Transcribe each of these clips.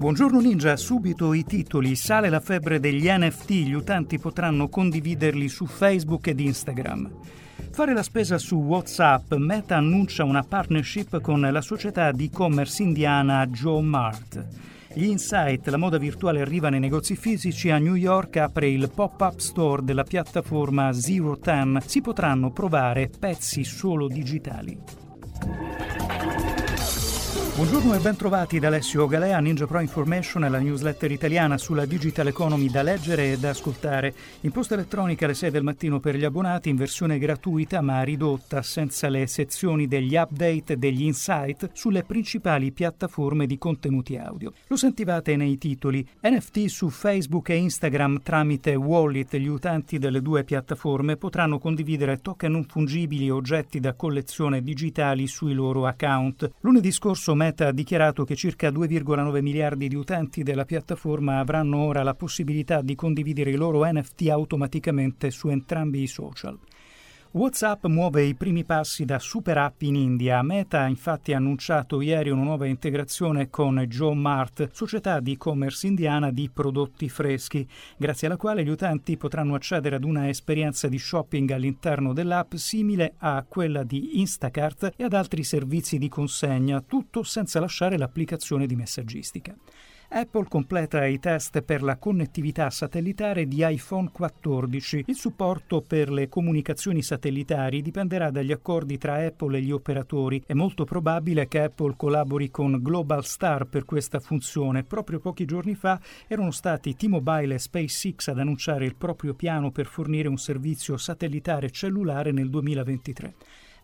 Buongiorno Ninja, subito i titoli. Sale la febbre degli NFT, gli utenti potranno condividerli su Facebook ed Instagram. Fare la spesa su WhatsApp, Meta annuncia una partnership con la società di e-commerce indiana Joe Mart. Gli Insight, la moda virtuale arriva nei negozi fisici, a New York apre il pop-up store della piattaforma Zero Ten. Si potranno provare pezzi solo digitali. Buongiorno e ben trovati da Alessio Galea, Ninja Pro Information, la newsletter italiana sulla digital economy da leggere e da ascoltare. In posta elettronica alle 6 del mattino per gli abbonati in versione gratuita ma ridotta senza le sezioni degli update e degli insight sulle principali piattaforme di contenuti audio. Lo sentivate nei titoli. NFT su Facebook e Instagram tramite wallet. Gli utenti delle due piattaforme potranno condividere token non fungibili oggetti da collezione digitali sui loro account. Lunedì scorso Meta ha dichiarato che circa 2,9 miliardi di utenti della piattaforma avranno ora la possibilità di condividere i loro NFT automaticamente su entrambi i social. WhatsApp muove i primi passi da super app in India. Meta ha infatti annunciato ieri una nuova integrazione con Joe Mart, società di e-commerce indiana di prodotti freschi, grazie alla quale gli utenti potranno accedere ad una esperienza di shopping all'interno dell'app simile a quella di Instacart e ad altri servizi di consegna, tutto senza lasciare l'applicazione di messaggistica. Apple completa i test per la connettività satellitare di iPhone 14. Il supporto per le comunicazioni satellitari dipenderà dagli accordi tra Apple e gli operatori. È molto probabile che Apple collabori con Global Star per questa funzione. Proprio pochi giorni fa erano stati T-Mobile e SpaceX ad annunciare il proprio piano per fornire un servizio satellitare cellulare nel 2023.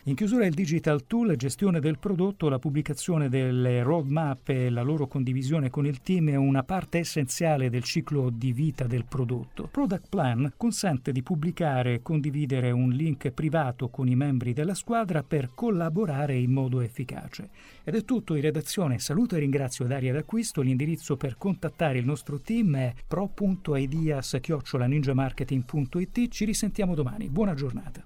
In chiusura il Digital Tool, gestione del prodotto, la pubblicazione delle roadmap e la loro condivisione con il team è una parte essenziale del ciclo di vita del prodotto. Product Plan consente di pubblicare e condividere un link privato con i membri della squadra per collaborare in modo efficace. Ed è tutto in redazione. Saluto e ringrazio Daria D'Acquisto. L'indirizzo per contattare il nostro team è pro.ideas.ninjamarketing.it. Ci risentiamo domani. Buona giornata.